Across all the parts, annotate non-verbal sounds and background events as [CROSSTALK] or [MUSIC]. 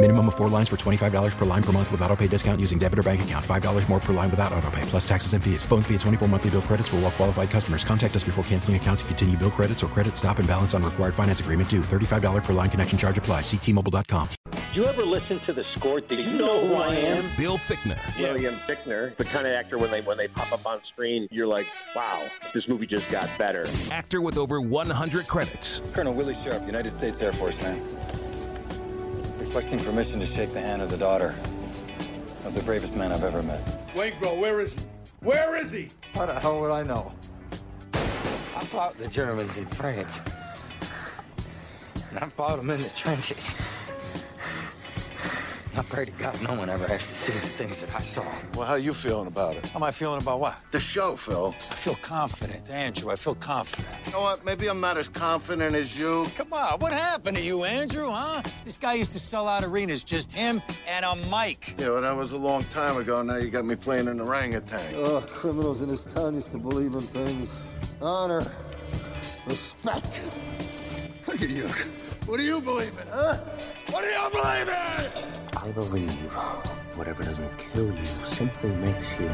Minimum of four lines for $25 per line per month with auto pay discount using debit or bank account. $5 more per line without auto pay, plus taxes and fees. Phone fee at 24 monthly bill credits for all well qualified customers. Contact us before canceling account to continue bill credits or credit stop and balance on required finance agreement due. $35 per line connection charge apply. Ctmobile.com. Do you ever listen to the score? Do you know who I am? Bill Fichtner. William Fichtner, the kind of actor when they when they pop up on screen, you're like, wow, this movie just got better. Actor with over 100 credits. Colonel Willie Sharp, United States Air Force, man. Requesting permission to shake the hand of the daughter of the bravest man I've ever met. Waingro, where is he? Where is he? How the hell would I know? I fought the Germans in France. And I fought them in the trenches. I pray to God no one ever has to see the things that I saw. Well, how are you feeling about it? How am I feeling about what? The show, Phil. I feel confident, Andrew. I feel confident. You know what? Maybe I'm not as confident as you. Come on, what happened to you, Andrew, huh? This guy used to sell out arenas, just him and a mic. Yeah, well, that was a long time ago. Now you got me playing an orangutan. Oh, criminals in this town used to believe in things. Honor, respect. Look at you. What do you believe in, huh? What do you believe in? I believe whatever doesn't kill you simply makes you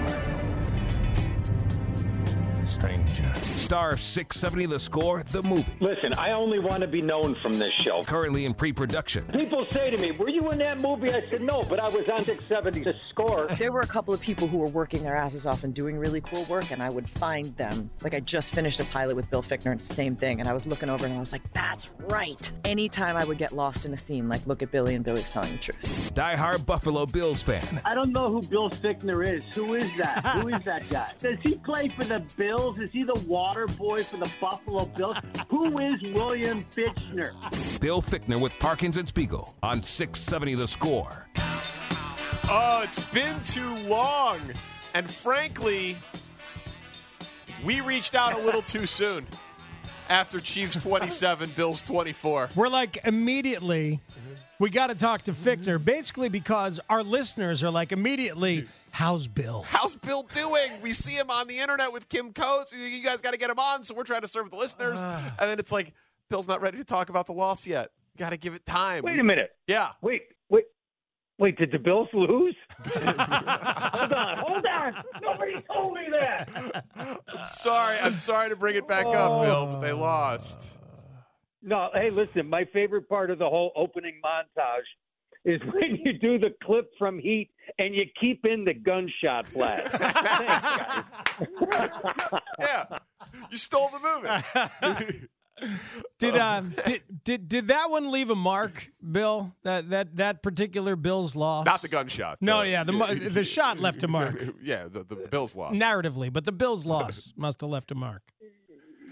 stranger. Star 670 The Score, the movie. Listen, I only want to be known from this show. Currently in pre production. People say to me, Were you in that movie? I said, No, but I was on 670 The Score. There were a couple of people who were working their asses off and doing really cool work, and I would find them. Like, I just finished a pilot with Bill Fichtner, and it's the same thing. And I was looking over and I was like, That's right. Anytime I would get lost in a scene, like, look at Billy and Billy's telling the truth. Die Hard Buffalo Bills fan. I don't know who Bill Fichtner is. Who is that? who is that guy? Does he play for the Bills? Is he the water boy for the Buffalo Bills? Who is William Fichtner? Bill Fichtner with Parkins and Spiegel on 670 The Score. Oh, it's been too long. And frankly, we reached out a little too soon after Chiefs 27, Bills 24. We're like immediately, we got to talk to Fichtner, basically because our listeners are like immediately, how's Bill? How's Bill doing? We see him on the internet with Kim Coates. You guys got to get him on, so we're trying to serve the listeners. Ah. and then it's like, Bill's not ready to talk about the loss yet. Got to give it time. Wait a minute. Yeah. Wait, wait. Wait, did the Bills lose? [LAUGHS] hold on, hold on. Nobody told me that. I'm sorry. I'm sorry to bring it back up, Bill, but they lost. No, hey, listen, my favorite part of the whole opening montage is [LAUGHS] when you do the clip from Heat and you keep in the gunshot blast. [LAUGHS] Thanks, guys. yeah. You stole the movie. [LAUGHS] Did, uh, did did did that one leave a mark, Bill? That that that particular Bills loss? Not the gunshot. No, though. yeah, the the shot left a mark yeah, the, the Bills lost. narratively, but the Bills loss must have left a mark.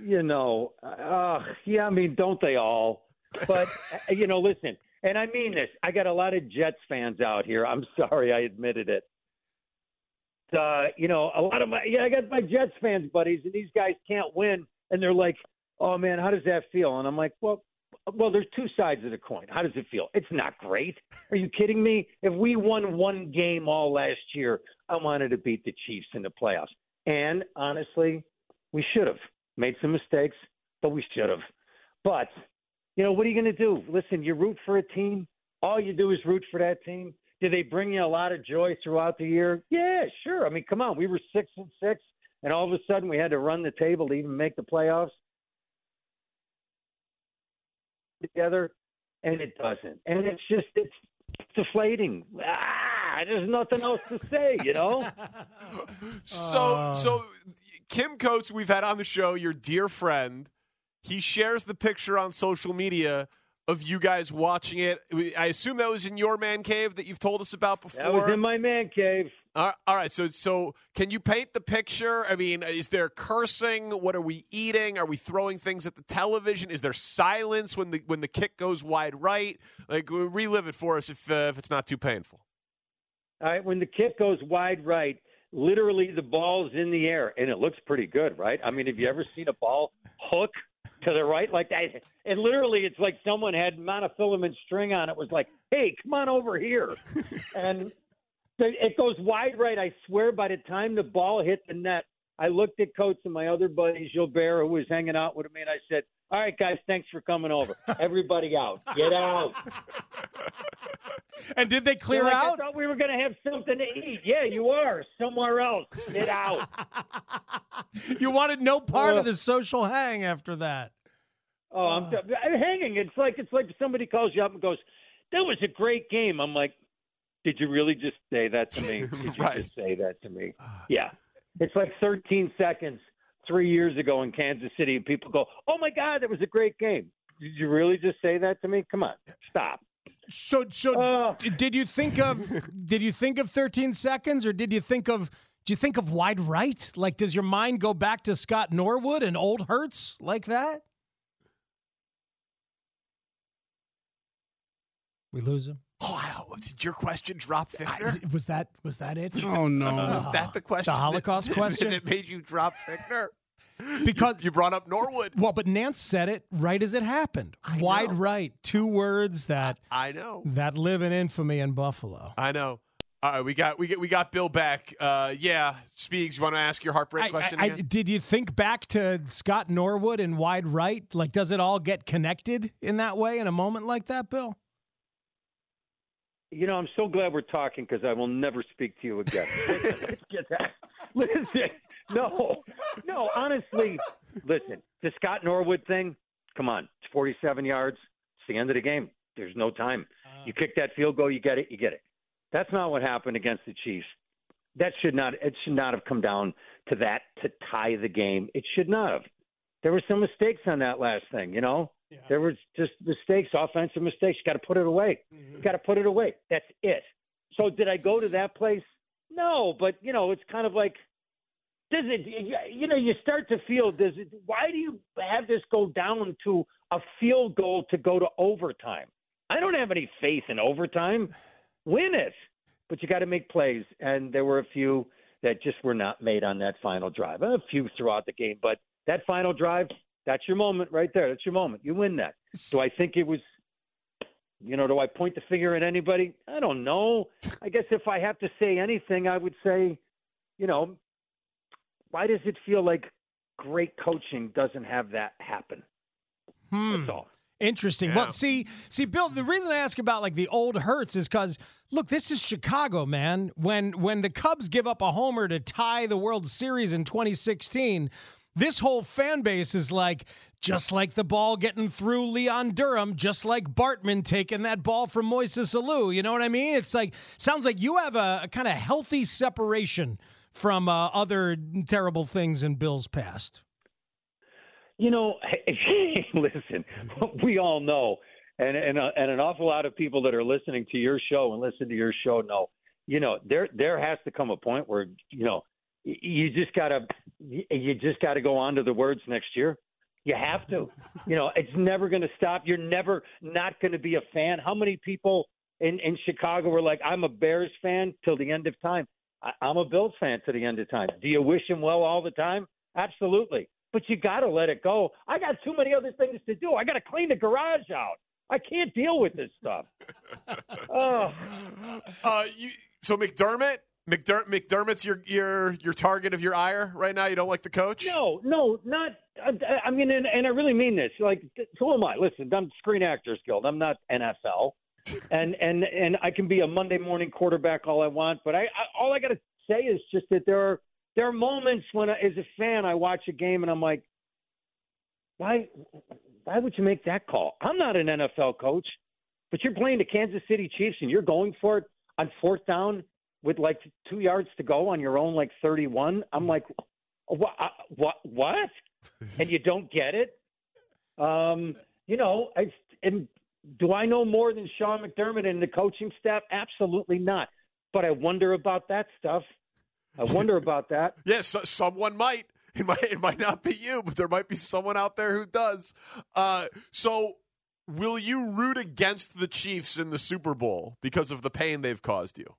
You know, uh, yeah, I mean, don't they all? But, [LAUGHS] you know, listen, and I mean this. I got a lot of Jets fans out here. I'm [LAUGHS] sorry I admitted it. Uh, you know, a lot of my, yeah, I got my Jets fans buddies, and these guys can't win. And they're like, oh, man, how does that feel? And I'm like, well, well, there's two sides of the coin. How does it feel? It's not great. Are you kidding me? If we won one game all last year, I wanted to beat the Chiefs in the playoffs. And honestly, we should have made some mistakes, but we should have. But, you know, what are you going to do? Listen, you root for a team. All you do is root for that team. Did they bring you a lot of joy throughout the year? Yeah, sure. I mean, come on. We were six and six, and all of a sudden we had to run the table to even make the playoffs together, and it doesn't. And it's just it's deflating. Ah, ah, there's nothing else to say, you know. [LAUGHS] So, so Kim Coates, we've had on the show, your dear friend. He shares the picture on social media of you guys watching it. I assume that was in your man cave that you've told us about before. That was in my man cave. All all right, so so can you paint the picture? I mean, is there cursing? What are we eating? Are we throwing things at the television? Is there silence when the when the kick goes wide right? Like relive it for us if uh, if it's not too painful. All right, when the kick goes wide right, literally the ball's in the air, and it looks pretty good, right? I mean, have you ever seen a ball hook to the right like that? And literally, it's like someone had monofilament string on it. Was like, hey, come on over here, [LAUGHS] and it goes wide right. I swear, by the time the ball hit the net, I looked at Coates and my other buddy Gilbert, who was hanging out with me, and I said, "All right, guys, thanks for coming over. Everybody out, get out." [LAUGHS] And did they clear like, out? I thought we were going to have something to eat. Yeah, you are somewhere else. Get out. [LAUGHS] You wanted no part Uh, of the social hang after that. Oh, I'm, I'm hanging. It's like it's like somebody calls you up and goes, "That was a great game." I'm like, "Did you really just say that to me? [LAUGHS] Did you just say that to me?" Yeah. It's like 13 seconds three years ago in Kansas City, and people go, "Oh my God, that was a great game." Did you really just say that to me? Come on, stop. So, so uh. d- did you think of [LAUGHS] did you think of 13 seconds, or did you think of do you think of wide right? Like, does your mind go back to Scott Norwood and old Hertz like that? We lose him. Wow, did your question drop, Fichtner? Was that was that it? Oh, no. Was that the question? The Holocaust [LAUGHS] that, question? that made you drop Fichtner? [LAUGHS] Because you brought up Norwood. Well, but Nance said it right as it happened. Wide right, two words that I know that live in infamy in Buffalo. I know. All right, we got we get we got Bill back. Uh, yeah, Speaks, you want to ask your heartbreak I- question I- I- did you think back to Scott Norwood and wide right? Like, does it all get connected in that way in a moment like that, Bill? You know, I'm so glad we're talking because I will never speak to you again. [LAUGHS] [LAUGHS] Let's get that. Listen, [LAUGHS] no, no, honestly, listen, the Scott Norwood thing, come on, it's 47 yards. It's the end of the game. There's no time. Uh. You kick that field goal, you get it, you get it. That's not what happened against the Chiefs. That should not, it should not have come down to that to tie the game. It should not have. There were some mistakes on that last thing, you know? There was just mistakes, offensive mistakes. You got to put it away. Mm-hmm. You got to put it away. That's it. So did I go to that place? No, but you know, it's kind of like does it you know, you start to feel does it why do you have this go down to a field goal to go to overtime? I don't have any faith in overtime. Win it. But you got to make plays and there were a few that just were not made on that final drive. A few throughout the game, but that final drive, that's your moment right there. That's your moment. You win that. Do I think it was you know, do I point the finger at anybody? I don't know. I guess if I have to say anything, I would say, you know, why does it feel like great coaching doesn't have that happen? That's hmm. all. Interesting. Yeah. Well, see, see, Bill. The reason I ask about like the old Hurts is because look, this is Chicago, man. When when the Cubs give up a homer to tie the World Series in 2016, this whole fan base is like, just like the ball getting through Leon Durham, just like Bartman taking that ball from Moises Alou. You know what I mean? It's like sounds like you have a, a kind of healthy separation from uh, other terrible things in Bill's past. You know, [LAUGHS] listen, we all know, and and, uh, and an awful lot of people that are listening to your show and listen to your show know. You know, there there has to come a point where you know you just gotta you just gotta go on to the words next year. You have to. You know, it's never going to stop. You're never not going to be a fan. How many people in in Chicago were like, "I'm a Bears fan till the end of time." I, I'm a Bills fan to the end of time. Do you wish him well all the time? Absolutely. But you got to let it go. I got too many other things to do. I got to clean the garage out. I can't deal with this stuff. [LAUGHS] oh. Uh, you, so McDermott, McDer- McDermott's your your your target of your ire right now. You don't like the coach? No, no, not. I, I mean, and, and I really mean this. Like, who am I? Listen, I'm Screen Actors Guild. I'm not NFL, and and and I can be a Monday morning quarterback all I want. But I, I all I got to say is just that there are there are moments when, I, as a fan, I watch a game and I'm like, why why would you make that call? I'm not an NFL coach, but you're playing the Kansas City Chiefs and you're going for it. on fourth down with like two yards to go on your own like 31. I'm like, what? What? What? and you don't get it. Um, you know, I and do I know more than Sean McDermott and the coaching staff? Absolutely not. But I wonder about that stuff. I wonder about that. Yes, [LAUGHS] yeah, so, someone might. It might it might not be you, but there might be someone out there who does. Uh, so, will you root against the Chiefs in the Super Bowl because of the pain they've caused you?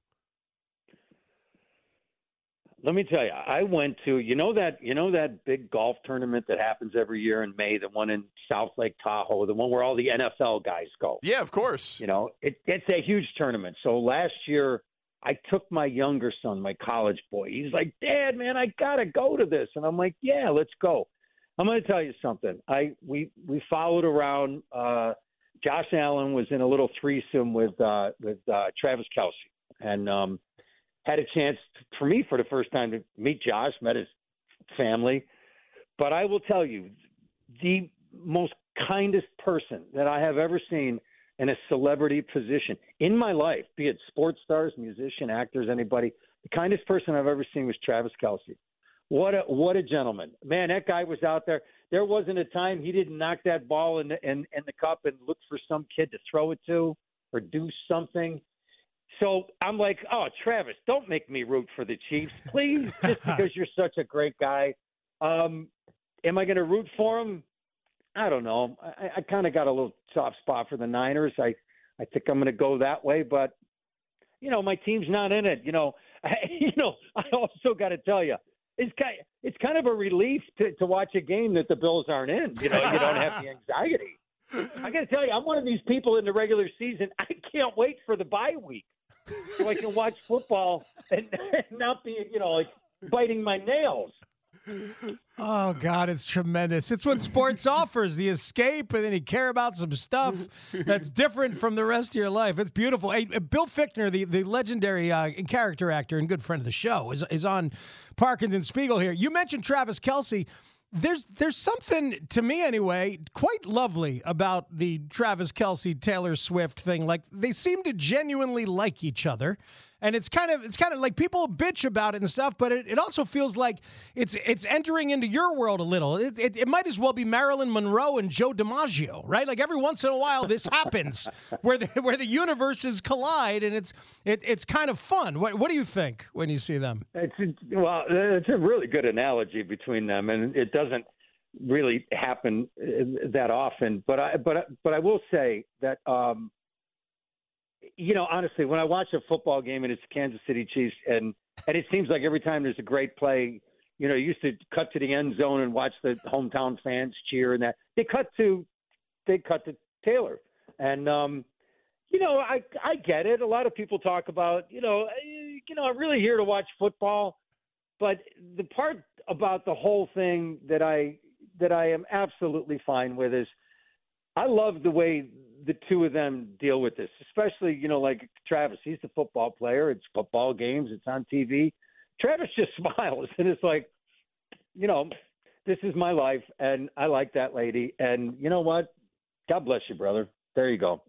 Let me tell you, I went to you know that you know that big golf tournament that happens every year in May, the one in South Lake Tahoe, the one where all the NFL guys go. Yeah, of course. You know, it, it's a huge tournament. So last year, I took my younger son, my college boy. He's like, "Dad, man, I gotta go to this," and I'm like, "Yeah, let's go." I'm going to tell you something. I we we followed around. Uh, Josh Allen was in a little threesome with uh, with uh, Travis Kelce, and um, had a chance for me for the first time to meet Josh, met his family. But I will tell you, the most kindest person that I have ever seen in a celebrity position in my life, be it sports stars, musician, actors, anybody, the kindest person I've ever seen was Travis Kelce. What a what a gentleman, man! That guy was out there. There wasn't a time he didn't knock that ball in the, in, in the cup and look for some kid to throw it to or do something. So I'm like, oh, Travis, don't make me root for the Chiefs, please, [LAUGHS] just because you're such a great guy. Um, am I going to root for him? I don't know. I, I kind of got a little soft spot for the Niners. I, I think I'm going to go that way, but you know, my team's not in it. You know, I, [LAUGHS] you know, I also got to tell you, it's kind, it's kind of a relief to, to watch a game that the Bills aren't in. You know, you don't have the anxiety. I got to tell you, I'm one of these people in the regular season. I can't wait for the bye week so I can watch football and, and not be, you know, like biting my nails. Oh God, it's tremendous. It's what sports [LAUGHS] offers the escape, and then you care about some stuff that's different from the rest of your life. It's beautiful. Hey, Bill Fichtner, the the legendary uh, character actor and good friend of the show, is is on Parkins and Spiegel here. You mentioned Travis Kelce there's there's something to me anyway quite lovely about the Travis Kelce Taylor Swift thing. Like they seem to genuinely like each other and it's kind of it's kind of like people bitch about it and stuff, but it, it also feels like it's it's entering into your world a little. It, it, it, might as well be Marilyn Monroe and Joe DiMaggio, right? Like every once in a while, this happens [LAUGHS] where the where the universes collide, and it's it, it's kind of fun. What what do you think when you see them? It's well, it's a really good analogy between them, and it doesn't really happen uh, that often. But I but but I will say that. um you know, honestly, when I watch a football game and it's Kansas City Chiefs, and and it seems like every time there's a great play, you know, you used to cut to the end zone and watch the hometown fans cheer and that. They cut to, they cut to Taylor, and um, you know, I I get it. A lot of people talk about, you know, you know, I'm really here to watch football, but the part about the whole thing that I that I am absolutely fine with is I love the way the two of them deal with this, especially you know like Travis. He's the football player. It's football games. It's on TV. Travis just [LAUGHS] smiles and it's like, you know, this is my life, and I like that lady. And you know what? God bless you, brother. There you go.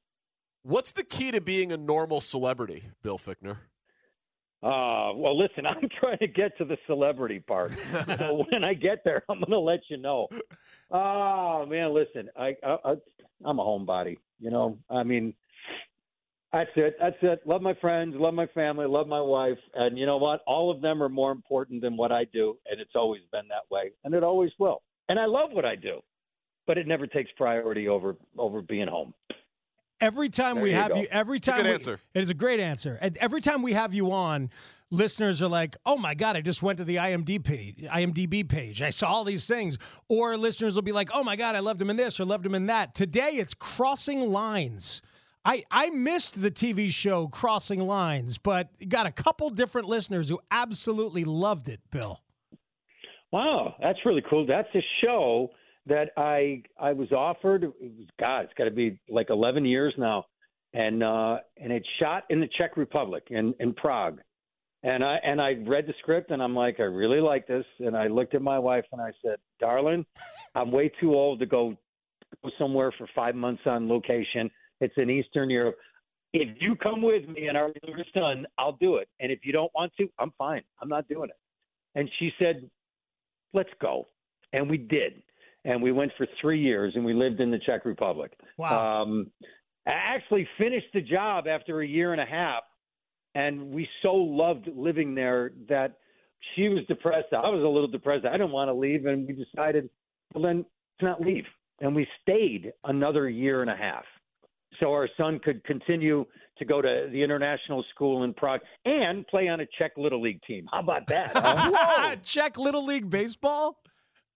What's the key to being a normal celebrity, Bill Fichtner? Uh, well, listen, [LAUGHS] I'm trying to get to the celebrity part. [LAUGHS] so when I get there, I'm going to let you know. Oh man, listen, I, I, I I'm a homebody. You know, I mean, that's it. That's it. Love my friends, love my family, love my wife, and you know what? All of them are more important than what I do, and it's always been that way, and it always will. And I love what I do, but it never takes priority over over being home. Every time there we you have go. you, every time good we, answer. it is a great answer. And every time we have you on, listeners are like, "Oh my god, I just went to the IMDb page, IMDb page. I saw all these things." Or listeners will be like, "Oh my god, I loved him in this or loved him in that." Today, it's crossing lines. I, I missed the TV show Crossing Lines, but got a couple different listeners who absolutely loved it, Bill. Wow, that's really cool. That's a show that I I was offered. It was, God, it's got to be like 11 years now, and uh, and it's shot in the Czech Republic in in Prague, and I and I read the script and I'm like, I really like this, and I looked at my wife and I said, darling, I'm way too old to go go somewhere for five months on location. It's in Eastern Europe. if you come with me and our younger son, I'll do it. And if you don't want to, I'm fine. I'm not doing it. And she said, let's go. And we did. And we went for three years and we lived in the Czech Republic. Wow. Um, I actually finished the job after a year and a half. And we so loved living there that she was depressed. I was a little depressed. I didn't want to leave. And we decided, well, then let's not leave. And we stayed another year and a half so our son could continue to go to the international school in Prague and play on a Czech Little League team. How about that? huh? [LAUGHS] [LAUGHS] Czech Little League baseball.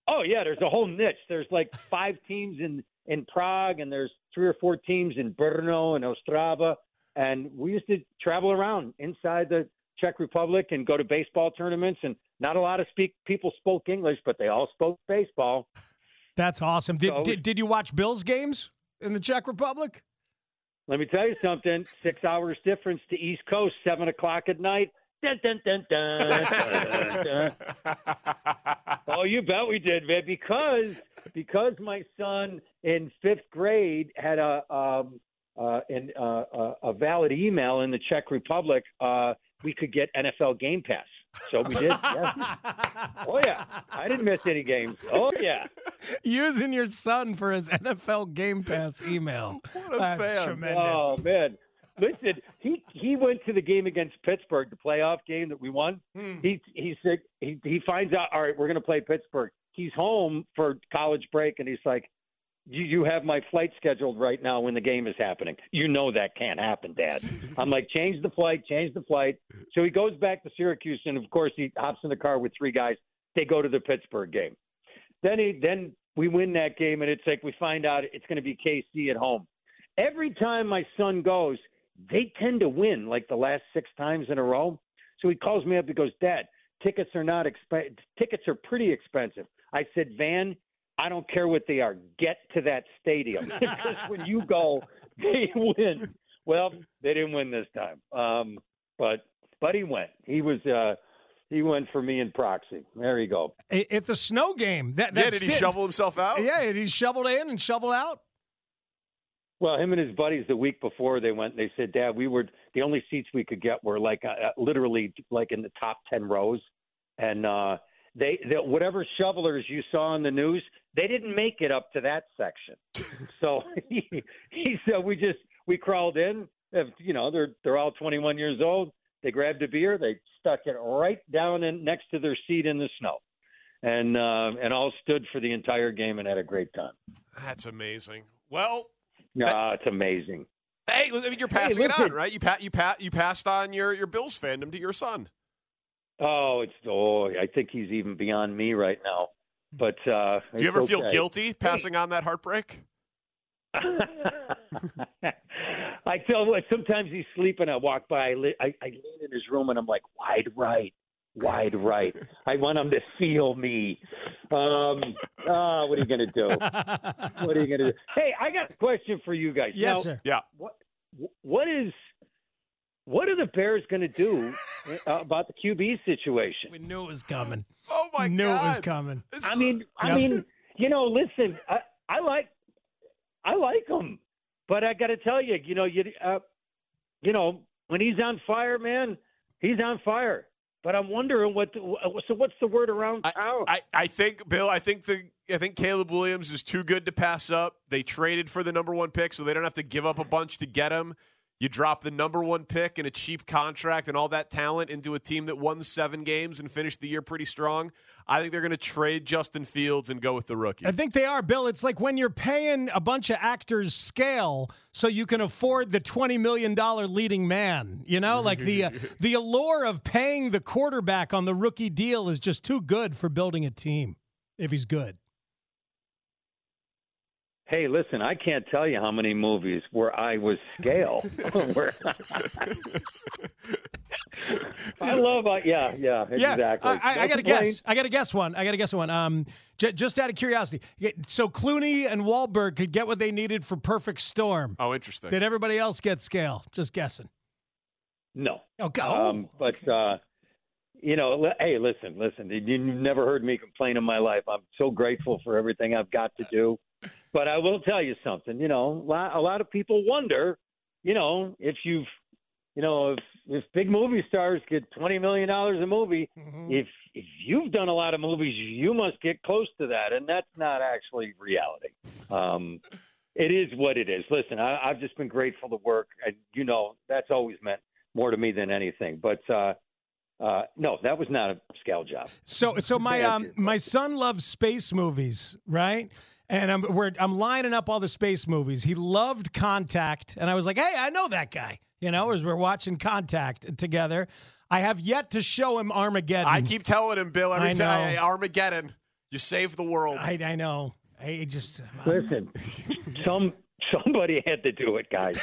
Oh yeah, there's a whole niche. There's like five [LAUGHS] teams in in Prague, and there's three or four teams in Brno and Ostrava, and we used to travel around inside the Czech Republic and go to baseball tournaments. And not a lot of speak people spoke English, but they all spoke baseball. That's awesome. Did, So- did did you watch Bills games in the Czech Republic? Let me tell you something. Six hours difference to East Coast, seven o'clock at night. Dun, dun, dun, dun, dun, [LAUGHS] dun. oh, you bet we did, man. Because because my son in fifth grade had a um, uh, an, uh, uh, a valid email in the Czech Republic, uh, we could get NFL Game Pass. So we did. [LAUGHS] Yeah. Oh yeah, I didn't miss any games. Oh yeah. Using your son for his NFL Game Pass email. What That's fan. tremendous. Oh man, listen, he he went to the game against Pittsburgh, the playoff game that we won. Hmm. He he said he he finds out. All right, we're going to play Pittsburgh. He's home for college break, and he's like, "You you have my flight scheduled right now when the game is happening. You know that can't happen, Dad." [LAUGHS] I'm like, "Change the flight, change the flight." So he goes back to Syracuse, and of course he hops in the car with three guys. They go to the Pittsburgh game. Then he then we win that game, and it's like we find out it's going to be KC at home. Every time my son goes, they tend to win like the last six times in a row. So he calls me up. He goes, "Dad, tickets are not exp- tickets are pretty expensive." I said, "Van, I don't care what they are. Get to that stadium [LAUGHS] because when you go, they win." Well, they didn't win this time, um, but but he went. He was uh, he went for me in proxy. There you go. A- At the snow game. That, Yeah, that did he stinks. shovel himself out? Yeah, and he shoveled in and shoveled out. Well, him and his buddies the week before they went, they said, "Dad, we were the only seats we could get were like uh, literally like in the top ten rows, and uh, they, they whatever shovelers you saw in the news, they didn't make it up to that section. [LAUGHS] so [LAUGHS] he, he said we just we crawled in. If, you know, they're they're all 21 years old. They grabbed a beer, they stuck it right down in next to their seat in the snow, and uh, and all stood for the entire game and had a great time. That's amazing. Well, Yeah, it's amazing. hey, I mean, you're Hey, passing it on, right? You pat, you pat, you passed on your your Bills fandom to your son. Oh, it's oh, I think he's even beyond me right now. But uh, Do you ever feel guilty passing on that heartbreak? [LAUGHS] I what, sometimes he's sleeping. I walk by, I, I, I lean in his room, and I'm like, wide right, wide right. I want him to feel me. Um, ah, what are you going to do? What are you going to do? Hey, I got a question for you guys. Yes, Now, sir. Yeah. What what is what are the Bears going to do uh, about the QB situation? We knew it was coming. Oh my knew god! it was coming. I mean, I Yep. mean, you know, listen, I, I like, I like him, but I got to tell you, you know, you, uh, you know, when he's on fire, man, he's on fire. But I'm wondering what. The, uh, so what's the word around town? I, I think Bill. I think the I think Caleb Williams is too good to pass up. They traded for the number one pick, so they don't have to give up a bunch to get him. You drop the number one pick and a cheap contract and all that talent into a team that won seven games and finished the year pretty strong. I think they're going to trade Justin Fields and go with the rookie. I think they are, Bill. It's like when you're paying a bunch of actors scale so you can afford the $20 million leading man. You know, like the, uh, [LAUGHS] the allure of paying the quarterback on the rookie deal is just too good for building a team if he's good. Hey, listen, I can't tell you how many movies where I was scale. [LAUGHS] [LAUGHS] where I love, uh, yeah, yeah, Yeah, exactly. I, I, I got to guess. I got to guess one. I got to guess one. Um, j- just out of curiosity, so Clooney and Wahlberg could get what they needed for Perfect Storm. Oh, interesting. Did everybody else get scale? Just guessing. No. Oh, go. Um, but uh, you know, li- hey, listen, listen. You- You've never heard me complain in my life. I'm so grateful for everything I've got to do. But I will tell you something. You know, a lot, of people wonder. you know, if you've, you know, if if big movie stars get twenty million dollars a movie, if if you've done a lot of movies, you must get close to that, and that's not actually reality. Um, it is what it is. Listen, I, I've just been grateful to work, and you know, that's always meant more to me than anything. But uh, uh, no, that was not a scale job. So, so my um, my son loves space movies, right? And I'm we're, I'm lining up all the space movies. He loved Contact, and I was like, "Hey, I know that guy." You know, as we're watching Contact together, I have yet to show him Armageddon. I keep telling him, Bill, every I time hey, Armageddon, you save the world. I, I know. I just Listen, [LAUGHS] some somebody had to do it, guys.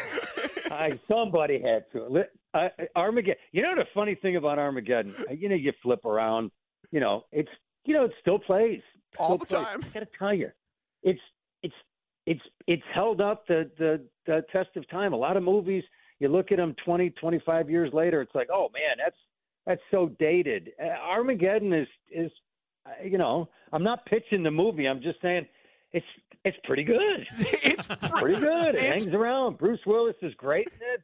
I, somebody had to. Li- I, Armageddon. You know the funny thing about Armageddon? Uh, You know, you flip around. You know, it's you know it still plays all the time. I gotta tell you, it's it's it's it's held up the, the the test of time. A lot of movies, you look at them 20, 25 years later, it's like, oh man, that's that's so dated. Uh, Armageddon is is uh, you know, I'm not pitching the movie. I'm just saying it's it's pretty good. [LAUGHS] it's pretty good. It [LAUGHS] hangs around. Bruce Willis is great in it.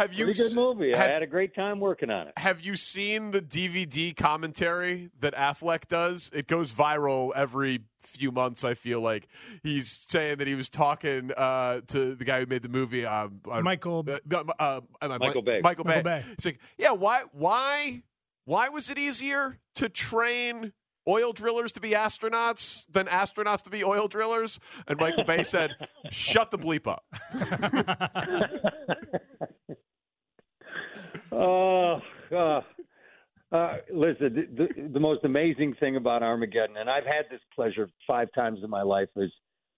Have you Pretty good movie. have- I had a great time working on it. Have you seen the DVD commentary that Affleck does? It goes viral every few months. I feel like he's saying that he was talking uh, to the guy who made the movie, um, uh, Michael- uh, uh, uh, uh, Michael Bay. Michael Bay. Michael Bay. It's like, yeah, why, why, why was it easier to train? Oil drillers to be astronauts than astronauts to be oil drillers? And Michael Bay said, [LAUGHS] "Shut the bleep up." [LAUGHS] Oh, uh, uh, listen, the, the, the most amazing thing about Armageddon, and I've had this pleasure five times in my life, is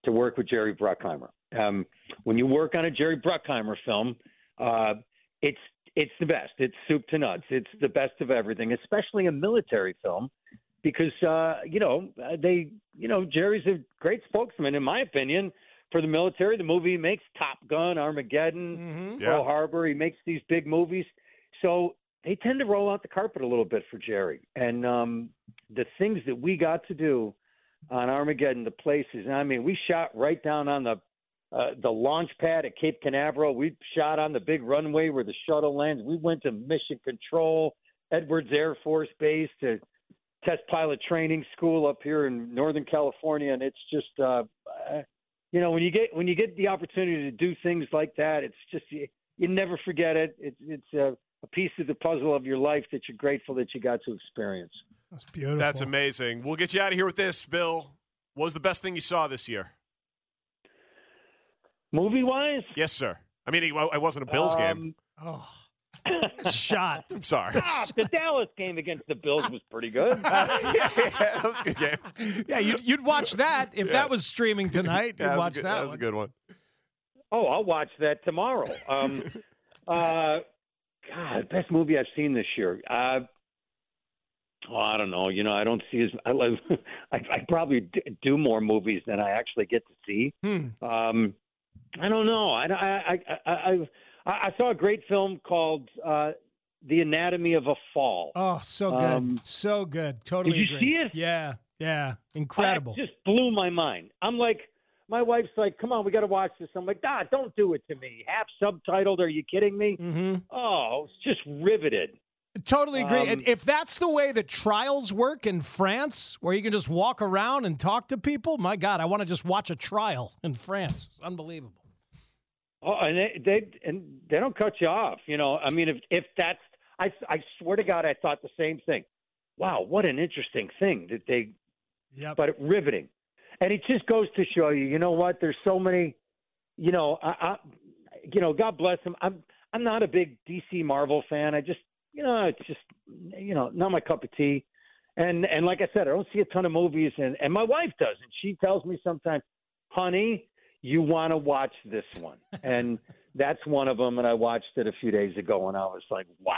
to work with Jerry Bruckheimer. Um, when you work on a Jerry Bruckheimer film, uh, it's it's the best. It's soup to nuts. It's the best of everything, especially a military film, because uh, you know uh, they, you know, Jerry's a great spokesman, in my opinion, for the military. The movie he makes Top Gun, Armageddon, Yeah. Pearl Harbor. He makes these big movies, so they tend to roll out the carpet a little bit for Jerry. And um, the things that we got to do on Armageddon, the places. I mean, we shot right down on the uh, the launch pad at Cape Canaveral. We shot on the big runway where the shuttle lands. We went to Mission Control, Edwards Air Force Base, to test pilot training school up here in Northern California, and it's just, uh, uh, you know, when you get when you get the opportunity to do things like that, it's just you, you never forget it. It's it's a, a piece of the puzzle of your life that you're grateful that you got to experience. That's beautiful. That's amazing. We'll get you out of here with this, Bill. What was the best thing you saw this year? Movie wise, Yes, sir. I mean, it it wasn't a Bills game. Oh, shot. [LAUGHS] I'm sorry. Ah, the Dallas game against the Bills was pretty good. [LAUGHS] yeah, that was a good game. Yeah, you'd, you'd watch that if Yeah. that was streaming tonight. Yeah, You'd that was, watch a good, that. that was a one. good one. Oh, I'll watch that tomorrow. Um, [LAUGHS] uh, God, best movie I've seen this year. Uh, oh, I don't know. You know, I don't see as [LAUGHS] I, love, I, I probably do more movies than I actually get to see. Hmm. Um, I don't know. I I I I, I, I saw a great film called uh, The Anatomy of a Fall. Oh, so good. Um, so good. Totally did you agree. see it? Yeah, yeah. Incredible. That just blew my mind. I'm like, my wife's like, "Come on, we got to watch this." I'm like, "God, don't do it to me." Half subtitled? Are you kidding me? Mm-hmm. Oh, it's just riveted. Totally agree. and Um, if that's the way the trials work in France, where you can just walk around and talk to people, my God, I want to just watch a trial in France. It's unbelievable. Oh, and they, they and they don't cut you off. You know, I mean, if if that's, I I swear to God, I thought the same thing. Wow, what an interesting thing that they, Yeah. but riveting, and it just goes to show you. You know what? There's so many. You know, I, I you know, God bless them. I'm I'm not a big DC Marvel fan. I just, you know, it's just, you know, not my cup of tea. And and like I said, I don't see a ton of movies, and and my wife does, and she tells me sometimes, honey, you want to watch this one, [LAUGHS] and that's one of them. And I watched it a few days ago, and I was like, wow.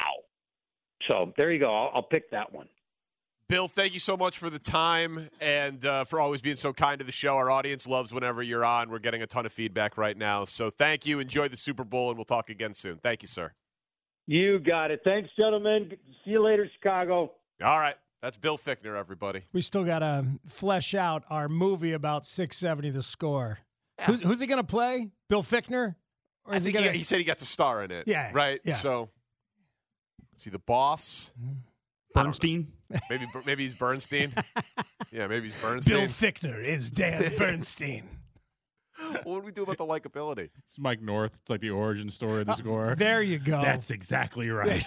So there you go. I'll, I'll pick that one. Bill, thank you so much for the time and uh, for always being so kind to the show. Our audience loves whenever you're on. We're getting a ton of feedback right now. So thank you. Enjoy the Super Bowl, and we'll talk again soon. Thank you, sir. You got it. Thanks, gentlemen. See you later, Chicago. All right. That's Bill Fichtner, everybody. We still got to flesh out our movie about 670 the score. Who's, who's he going to play? Bill Fichtner Or is he think he, gonna- he said he gets a star in it. Yeah, Right. yeah. So, is he the boss? Bernstein. Maybe maybe he's Bernstein. [LAUGHS] yeah, maybe he's Bernstein. Bill Fichtner is Dan [LAUGHS] Bernstein. what do we do about the likability? It's Mike North. It's like the origin story of the score. Uh, there you go. That's exactly right. [LAUGHS]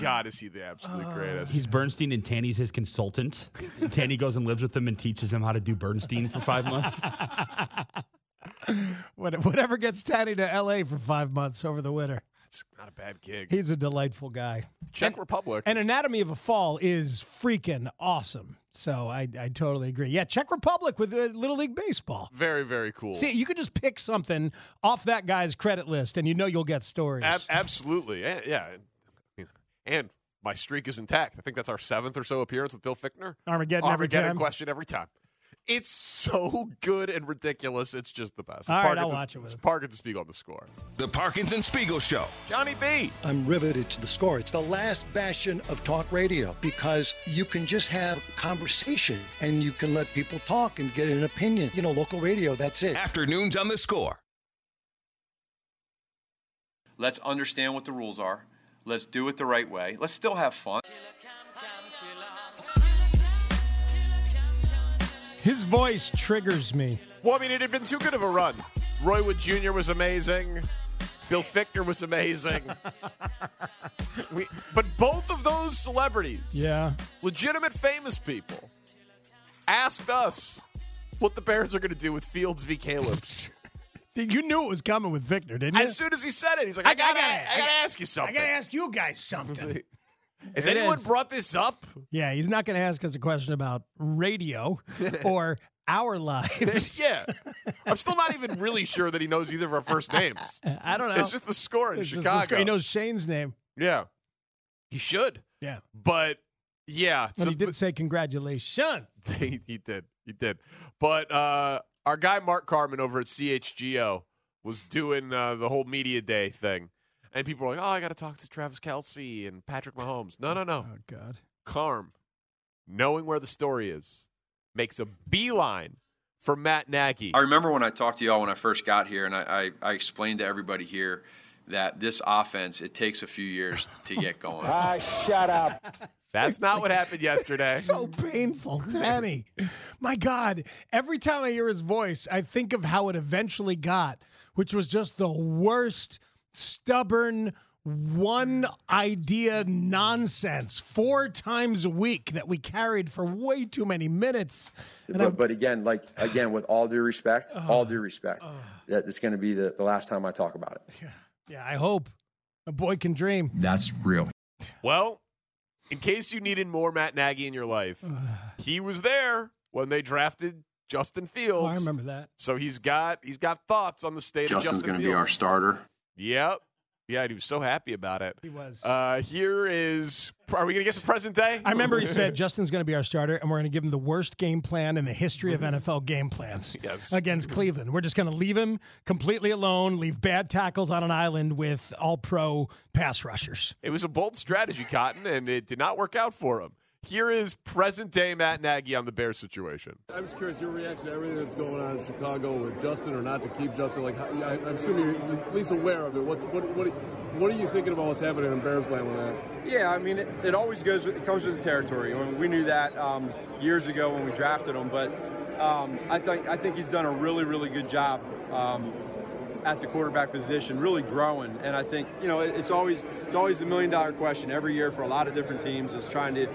God, is he the absolute greatest? He's Bernstein and Tanny's his consultant. Tanny goes and lives with him and teaches him how to do Bernstein for five months. What- Whatever gets Tanny to L.A. for five months over the winter. It's bad gig. He's a delightful guy. Czech Republic. And Anatomy of a Fall is freaking awesome. So I, I totally agree. Yeah, Czech Republic with uh, Little League Baseball. Very, very cool. See, you could just pick something off that guy's credit list, and you know you'll get stories. Ab- absolutely. Yeah, yeah. And my streak is intact. I think that's our seventh or so appearance with Bill Fichtner. Armageddon every Armageddon time. question every time. It's so good and ridiculous. It's just the best. All right, I'll watch it with it's him. Parkins and Spiegel on the score. The Parkins and Spiegel Show. Johnny B. I'm riveted to the score. It's the last bastion of talk radio because you can just have conversation and you can let people talk and get an opinion. You know, local radio, that's it. Afternoons on the score. Let's understand what the rules are. Let's do it the right way. Let's still have fun. His voice triggers me. Well, I mean, it had been too good of a run. Roy Wood Jr. was amazing. Bill Fichtner was amazing. [LAUGHS] we, but both of those celebrities, Yeah. legitimate famous people, asked us what the Bears are going to do with Fields v. Caleb's. [LAUGHS] You knew it was coming with Victor, didn't you? as soon as he said it, he's like, I, gotta, I gotta ask you something. I gotta ask you guys something. [LAUGHS] Has It anyone is. brought this up? Yeah, he's not going to ask us a question about radio [LAUGHS] or our lives. [LAUGHS] yeah. I'm still not even really sure that he knows either of our first names. [LAUGHS] I don't know. It's just the score in It's Chicago. score. He knows Shane's name. Yeah. He should. Yeah. But yeah. And he did say congratulations. he, he did. He did. But uh, our guy Mark Carman over at CHGO was doing uh, the whole media day thing. And people were like, oh, I got to talk to Travis Kelce and Patrick Mahomes. No, no, no. Oh, God. Carm, knowing where the story is, makes a beeline for Matt Nagy. I remember when I talked to y'all when I first got here, and I, I, I explained to everybody here that this offense, it takes a few years to get going. [LAUGHS] Ah, shut up. That's not what happened yesterday. [LAUGHS] so painful, Danny. My God, every time I hear his voice, I think of how it eventually got, which was just the worst, stubborn, one idea nonsense four times a week that we carried for way too many minutes. And I, But, but again, like again, with all due respect, all due respect, that it's going to be the, the last time I talk about it. yeah, yeah, I hope a boy can dream. That's real. Well, in case you needed more Matt Nagy in your life, he was there when they drafted Justin Fields. Oh, I remember that. So he's got he's got thoughts on the state Justin's Justin going to be our starter. Yep. Yeah, and he was so happy about it. He was. Uh, here is. Are we going to get to present day? I remember he said Justin's going to be our starter, and we're going to give him the worst game plan in the history of NFL game plans [LAUGHS] Yes. against Cleveland. We're just going to leave him completely alone, leave bad tackles on an island with all pro pass rushers. It was a bold strategy, Cotton, and it did not work out for him. Here is present day Matt Nagy on the Bears situation. I'm just curious your reaction to everything that's going on in Chicago with Justin, or not to keep Justin. Like, I- I'm assuming you're at least aware of it. What what what what are you thinking about what's happening in Bears land with that? Yeah, I mean, it, it always goes. With, it comes with the territory. I mean, we knew that um, years ago when we drafted him, but um, I think I think he's done a really really good job um, at the quarterback position, really growing. And I think you know it, it's always it's always the million dollar question every year for a lot of different teams is trying to.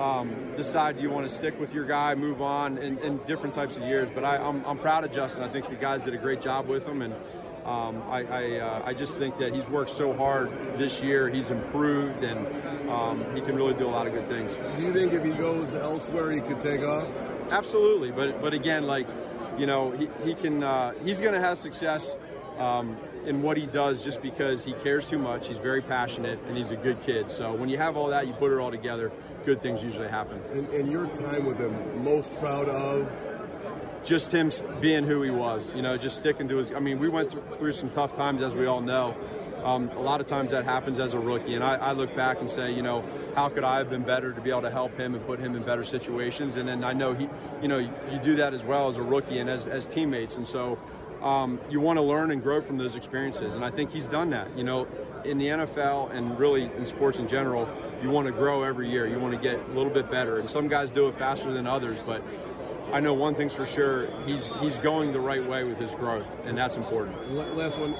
Um, decide do you want to stick with your guy, move on in, in different types of years. But I, I'm, I'm proud of Justin. I think the guys did a great job with him, and um, I, I, uh, I just think that he's worked so hard this year. He's improved, and um, he can really do a lot of good things. Do you think if he goes elsewhere, he could take off? Absolutely, but but again, like you know, he, he can uh, he's going to have success um, in what he does just because he cares too much. He's very passionate, and he's a good kid. So when you have all that, you put it all together. Good things usually happen. And, and your time with him, most proud of? just him being who he was, you know, just sticking to his. I mean, we went through, through some tough times, as we all know. Um, a lot of times that happens as a rookie, and I, I look back and say, you know, how could I have been better to be able to help him and put him in better situations? And then I know he, you know, you, you do that as well as a rookie and as, as teammates, and so. um, you want to learn and grow from those experiences. And I think he's done that. You know, in the NFL and really in sports in general, you want to grow every year. You want to get a little bit better. And some guys do it faster than others, but I know one thing's for sure: he's he's going the right way with his growth, and that's important. Last one.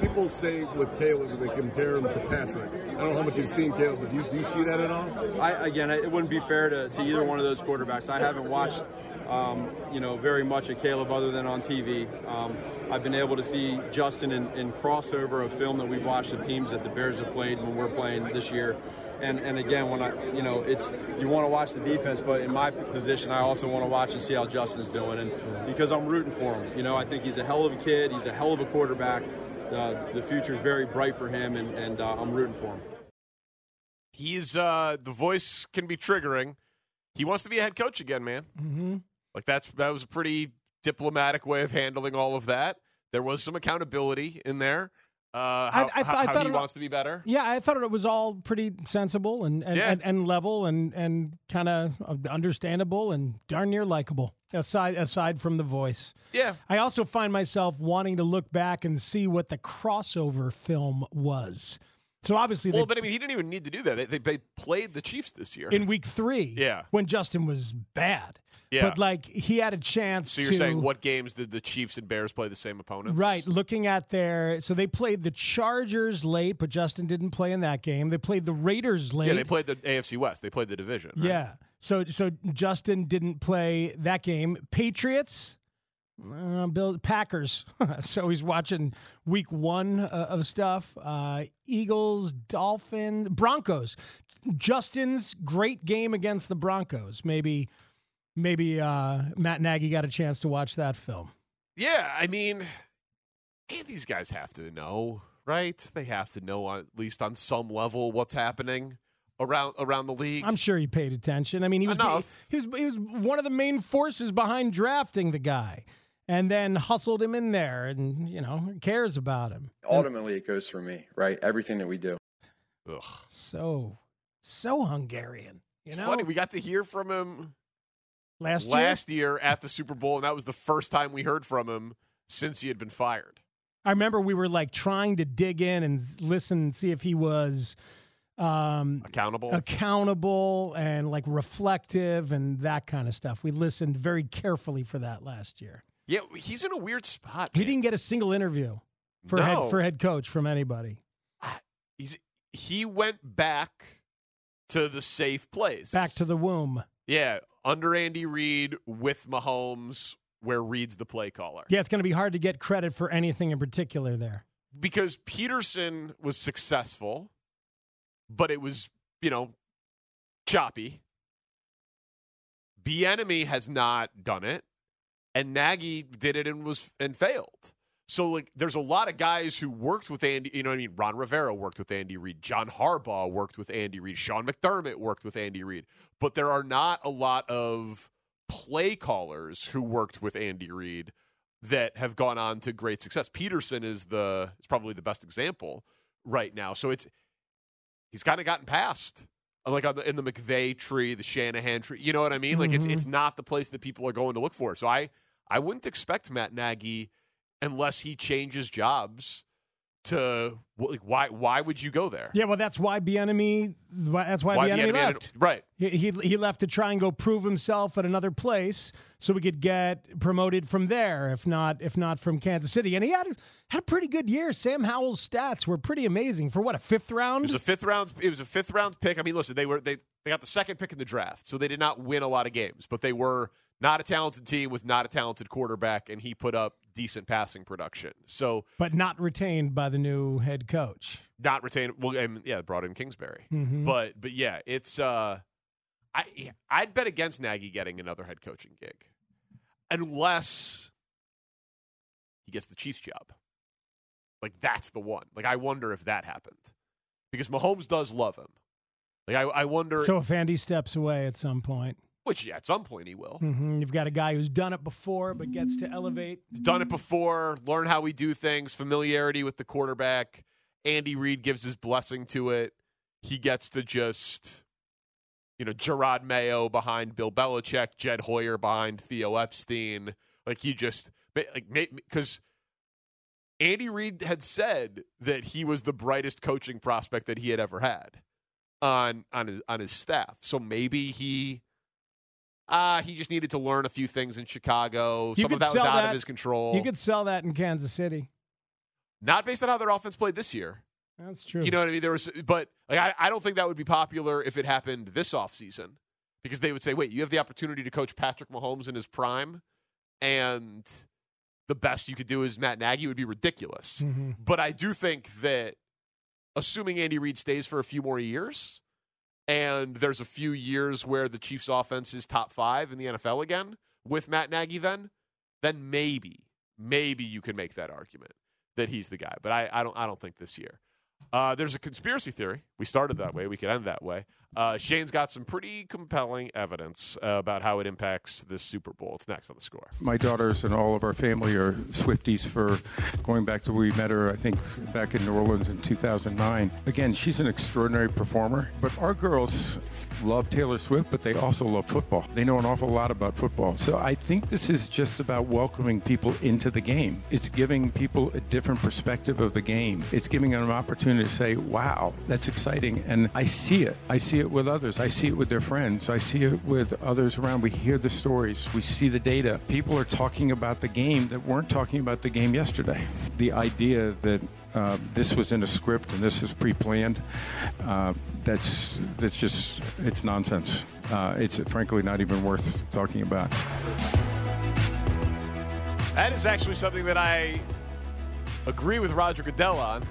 People say with Caleb they compare him to Patrick. I don't know how much you've seen Caleb, but do you, do you see that at all? I, again, it wouldn't be fair to, to either one of those quarterbacks. I haven't watched, um, you know, very much of Caleb other than on TV. Um, I've been able to see Justin in, in crossover of film that we've watched of teams that the Bears have played when we're playing this year. And, and again, when I, you know, it's you want to watch the defense, but in my position, I also want to watch and see how Justin's doing, and because I'm rooting for him. You know, I think he's a hell of a kid. He's a hell of a quarterback. Uh, the future is very bright for him, and, and uh, I'm rooting for him. He's uh, the voice can be triggering. He wants to be a head coach again, man. Mm-hmm. Like that's that was a pretty diplomatic way of handling all of that. There was some accountability in there. Uh, how, I- I th- how- I thought he it- wants to be better. Yeah, I thought it was all pretty sensible and and, Yeah. and, and level and and kind of understandable and darn near likable. Aside aside from the voice. Yeah. I also find myself wanting to look back and see what the crossover film was. So obviously, Well, they, but I mean, he didn't even need to do that. They, they, they played the Chiefs this year. in week three, Yeah. when Justin was bad, Yeah. but like he had a chance. so you're to, saying what games did the Chiefs and Bears play the same opponents? Right, looking at their so they played the Chargers late, but Justin didn't play in that game. They played the Raiders late. Yeah, they played the AFC West. They played the division. right? Yeah. So so Justin didn't play that game. Patriots, uh, Bill Packers. [LAUGHS] so he's watching week one uh, of stuff. Uh, Eagles, Dolphins, Broncos. Justin's great game against the Broncos. Maybe maybe uh, Matt Nagy got a chance to watch that film. Yeah, I mean, hey, these guys have to know, right? They have to know on, at least on some level what's happening around around the league. I'm sure he paid attention. I mean, he was Enough. he was he was one of the main forces behind drafting the guy, and then hustled him in there, and you know cares about him. Ultimately, it goes through me, right? Everything that we do. Ugh. So so Hungarian. You It's know, funny. We got to hear from him last year. last year at the Super Bowl, and that was the first time we heard from him since he had been fired. I remember we were like trying to dig in and listen and see if he was um, Accountable. accountable and like reflective and that kind of stuff. We listened very carefully for that last year. yeah, he's in a weird spot. He man. didn't get a single interview for No. head for head coach from anybody. He's he went back to the safe place. Back to the womb. Yeah, under Andy Reid with Mahomes, where Reid's the play caller. Yeah, it's going to be hard to get credit for anything in particular there. because Pederson was successful, but it was, you know, choppy. Bieniemy has not done it, and Nagy did it and was and failed. So like there's a lot of guys who worked with Andy, you know what I mean? Ron Rivera worked with Andy Reid, John Harbaugh worked with Andy Reid, Sean McDermott worked with Andy Reid, but there are not a lot of play callers who worked with Andy Reid that have gone on to great success. Pederson is the is probably the best example right now. So it's he's kind of gotten past like on the, in the McVay tree, the Shanahan tree. You know what I mean? Like it's Mhm. it's not the place that people are going to look for. So I I wouldn't expect Matt Nagy unless he changes jobs to like why why would you go there? Yeah, well, that's why Bieniemy. That's why, Why Bieniemy- left. right. He, he he left to try and go prove himself at another place, so we could get promoted from there, if not if not from Kansas City. And he had had a pretty good year. Sam Howell's stats were pretty amazing for what a fifth round. It was a fifth round. It was a fifth round pick. I mean, listen, they were they they got the second pick in the draft, so they did not win a lot of games, but they were not a talented team with not a talented quarterback, and he put up decent passing production. So but not retained by the new head coach. not retained. Well, and yeah, brought in Kingsbury, Mhm. but but yeah, it's uh, I I'd bet against Nagy getting another head coaching gig, unless he gets the Chiefs job. Like that's the one. Like I wonder if that happened because Mahomes does love him. Like I, I wonder. So if Andy steps away at some point, which yeah, at some point he will. hmm you've got a guy who's done it before but gets to elevate. Done it before. Learn how we do things. Familiarity with the quarterback. Andy Reid gives his blessing to it. He gets to just, you know, Jerod Mayo behind Bill Belichick, Jed Hoyer behind Theo Epstein. Like he just Like because Andy Reid had said that he was the brightest coaching prospect that he had ever had on on his, on his staff. So maybe he uh, he just needed to learn a few things in Chicago. You Some of that was out that- of his control. You could sell that in Kansas City. Not based on how their offense played this year. That's true. You know what I mean? There was, but like I, I don't think that would be popular if it happened this offseason because they would say, wait, you have the opportunity to coach Patrick Mahomes in his prime, and the best you could do is Matt Nagy would be ridiculous. Mhm. But I do think that assuming Andy Reid stays for a few more years, and there's a few years where the Chiefs' offense is top five in the NFL again with Matt Nagy, then then maybe maybe you can make that argument that he's the guy. But I, I don't I don't think this year. Uh, there's a conspiracy theory. We started that way. We could end that way. Uh, Shane's got some pretty compelling evidence uh, about how it impacts this Super Bowl. It's next on the score. My daughters and all of our family are Swifties for going back to we met her, I think, back in New Orleans in 2009. Again, she's an extraordinary performer, but our girls love Taylor Swift, but they also love football. They know an awful lot about football. So I think this is just about welcoming people into the game. It's giving people a different perspective of the game. It's giving them an opportunity to say, wow, that's exciting. And I see it. I see it with others. I see it with their friends. I see it with others around. We hear the stories. We see the data. People are talking about the game that weren't talking about the game yesterday. The idea that uh, this was in a script and this is pre-planned. Uh, that's that's just it's nonsense. Uh, it's frankly not even worth talking about. That is actually something that I agree with Roger Goodell on.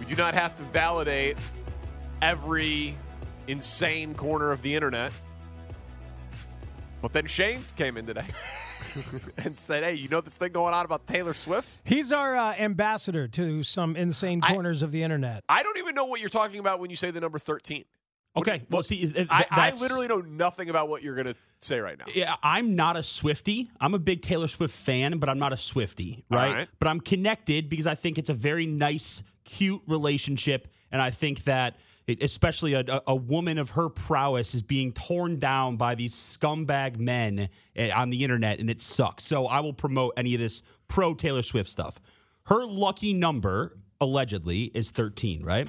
We do not have to validate every insane corner of the internet. But then Shane came in today [LAUGHS] and said, "Hey, you know this thing going on about Taylor Swift? He's our uh, ambassador to some insane corners of the internet. I don't even know what you're talking about when you say the number 13." Okay, well, see, is- I, I literally know nothing about what you're going to say right now. Yeah, I'm not a Swifty. I'm a big Taylor Swift fan, but I'm not a Swifty, right? All right. But I'm connected because I think it's a very nice, cute relationship, and I think that it, especially a, a, woman of her prowess is being torn down by these scumbag men eh, on the internet, and it sucks. So I will promote any of this pro Taylor Swift stuff. Her lucky number, allegedly, is 13, right?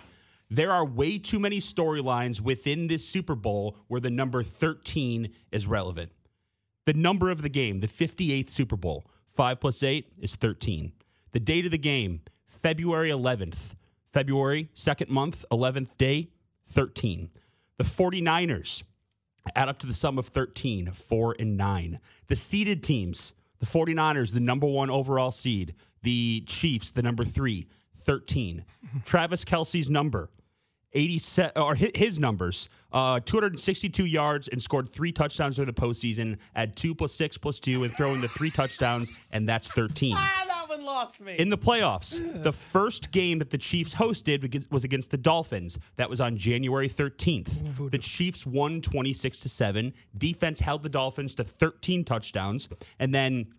There are way too many storylines within this Super Bowl where the number 13 is relevant. The number of the game, the 58th Super Bowl, 5 plus 8 is 13. The date of the game, February 11th. February, second month, 11th day, 13. The 49ers add up to the sum of 13, 4 and 9. The seeded teams, the 49ers, the number one overall seed. The Chiefs, the number three, 13. [LAUGHS] Travis Kelce's number, 87 or his numbers uh 262 yards and scored three touchdowns during the postseason add two plus six plus two and throw in the three touchdowns and that's 13 that one lost me. in the playoffs [SIGHS] the first game that the chiefs hosted was- against the dolphins. That was on january 13th the chiefs won 26 to 7 defense held the dolphins to 13 touchdowns. And then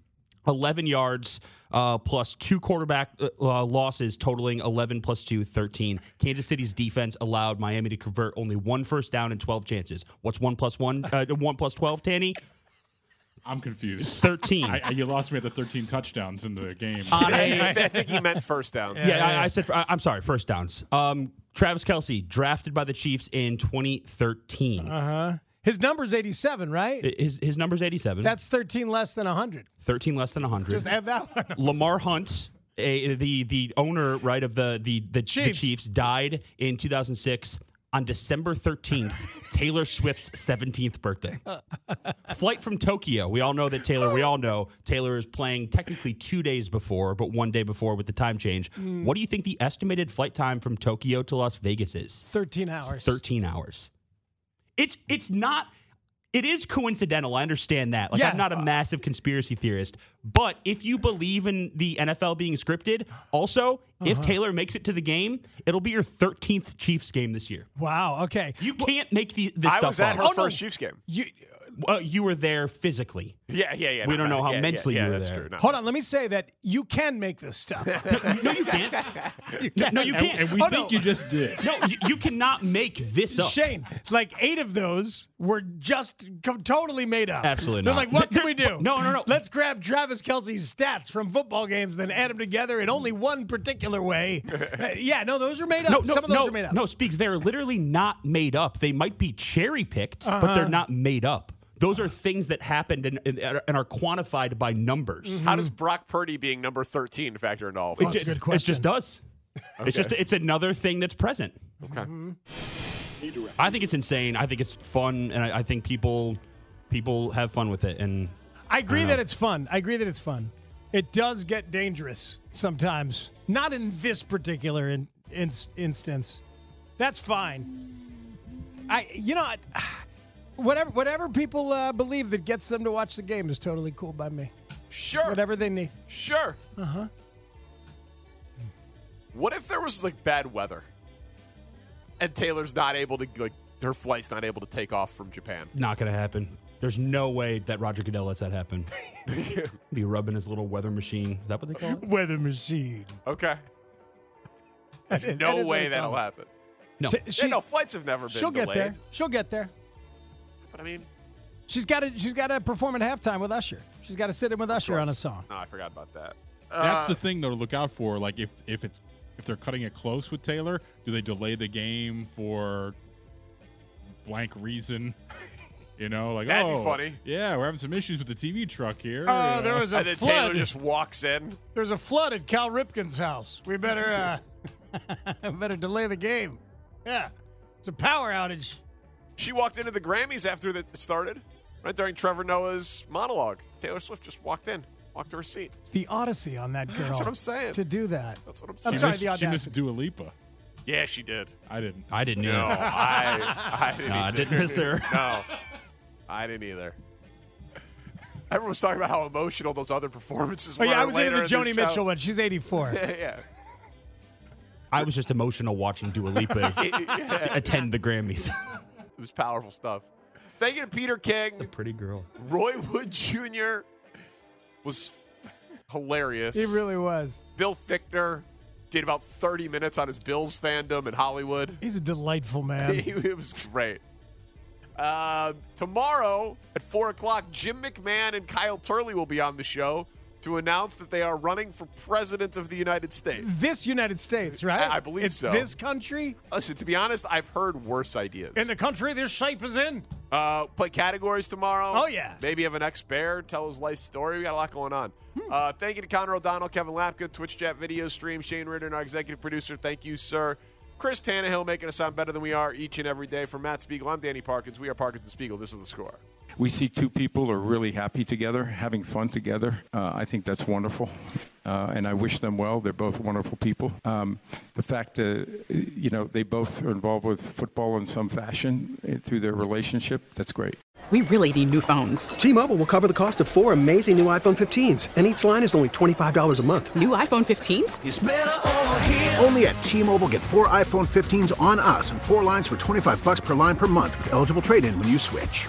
11 yards uh, plus two quarterback uh, uh, losses totaling 11 plus 2 13 kansas city's defense allowed miami to convert only one first down and 12 chances. What's 1 plus 1 uh, 1 plus 12 tanny I'm confused. 13. I, I- you lost me at the 13 touchdowns in the game. [LAUGHS] On a- I think he meant first downs. Yeah, I, I said. I, I'm sorry. First downs. Um, Travis Kelce drafted by the Chiefs in 2013. Uh huh. His number's 87, right? His his number's 87. That's 13 less than 100. 13 less than 100. Just add that one. [LAUGHS] Lamar Hunt, a, the the owner right of the the the Chiefs, the Chiefs died in 2006 on December 13th, [LAUGHS] Taylor Swift's 17th birthday. Flight from Tokyo. We all know that Taylor. We all know Taylor is playing technically two days before, but one day before with the time change. Mm. What do you think the estimated flight time from Tokyo to Las Vegas is? 13 hours. 13 hours. It's it's not it is coincidental. I understand that. Like Yeah. I'm not a massive conspiracy theorist, but if you believe in the NFL being scripted, also if Uh-huh. Taylor makes it to the game, it'll be your 13th Chiefs game this year. Wow. Okay. You can't make the, this I stuff was at up. her Oh, no. first Chiefs game. You Uh, you were there physically. Yeah, yeah, yeah. We no, don't no, know how yeah, mentally yeah, you yeah, were that's there. true. No. Hold on, let me say that you can make this stuff. no, you can't. [LAUGHS] No, no, you can't. and we Oh, think no. you just did. [LAUGHS] No, you, you cannot make this up. Shane, like eight of those were just co- totally made up. Absolutely They're not. like, what can we do? no, no, no. Let's grab Travis Kelce's stats from football games, then add them together in only one particular way. [LAUGHS] Uh, yeah, no, those are made up. No, no, Some of those no, are made up. No, Speaks, they're literally not made up. They might be cherry picked, but Uh-huh. they're not made up. Those are things that happened and, and, and are quantified by numbers. Mm-hmm. How does Brock Purdy being number 13 factor into all of It this? just, it just does. It's just it's another thing that's present. Okay. Mm-hmm. I think it's insane. I think it's fun, and I, I think people people have fun with it. And I agree don't that it's fun. I agree that it's fun. It does get dangerous sometimes. Not in this particular in, in, instance. That's fine. I, you know, I- whatever whatever people uh, believe that gets them to watch the game is totally cool by me. Sure. Whatever they need. Sure. Uh huh. What if there was like bad weather and Taylor's not able to like her flight's not able to take off from Japan? not going to happen. There's no way that Roger Goodell lets that happen. [LAUGHS] Be rubbing his little weather machine. Is that what they call it? Weather machine. Okay. There's no is what way that'll happen. No. T- yeah, no, flights have never been She'll get there. She'll get there. But I mean, She's got to. She's got to perform at halftime with Usher. She's got to sit in with Usher on a song. no, I forgot about that. That's Uh, the thing though to look out for. Like if if it's if they're cutting it close with Taylor, do they delay the game for blank reason? [LAUGHS] You know, like That'd be oh, funny. Yeah, we're having some issues with the TV truck here. Oh, you there was a and then flood. Taylor just walks in. There's a flood at Cal Ripken's house. We better uh [LAUGHS] better delay the game. Yeah. It's a power outage. She walked into the Grammys after it started, right during Trevor Noah's monologue. Taylor Swift just walked in, walked to her seat. The odyssey on that girl. That's what I'm saying. To do that. That's what I'm saying. I'm saying. sorry, missed, the she missed audacity. Dua Lipa. Yeah, she did. I didn't. I didn't No, either. I, I didn't. [LAUGHS] No, I didn't miss her. [LAUGHS] No, I didn't either. Everyone was talking about how emotional those other performances Oh were. yeah, I was into the in their Joni show. Mitchell one. She's 84. [LAUGHS] Yeah, yeah. I was just emotional watching Dua Lipa Yeah. attend the Grammys. It was powerful stuff. Thank you to Peter King. the Pretty girl. Roy Wood Jr. was hilarious. he really was. Bill Fichtner did about 30 minutes on his Bills fandom in Hollywood. He's a delightful man. [LAUGHS] it was great. Uh, tomorrow at 4 o'clock, Jim McMahon and Kyle Turley will be on the show to announce that they are running for president of the United States. this United States, right? I- I believe it's so. This country Listen, to be honest, I've heard worse ideas. in the country this shape is in. Uh, play categories tomorrow. Oh, yeah. Maybe have an ex bear tell his life story. We got a lot going on. Hmm. Uh, thank you to Connor O'Donnell, Kevin Lapka, Twitch chat video stream, Shane Ritter, and our executive producer. Thank you, sir. Chris Tannehill making us sound better than we are each and every day. From Matt Spiegel, I'm Danny Parkins. We are Parkins and Spiegel. This is the score. We see two people are really happy together, having fun together. Uh, I think that's wonderful, uh, and I wish them well. They're both wonderful people. Um, the fact that you know they both are involved with football in some fashion eh, through their relationship, that's great. We really need new phones. T-Mobile will cover the cost of four amazing new iPhone 15s, and each line is only $25 a month. New iPhone 15s? Only at T-Mobile get four iPhone 15s on us and four lines for 25 bucks per line per month with eligible trade-in when you switch.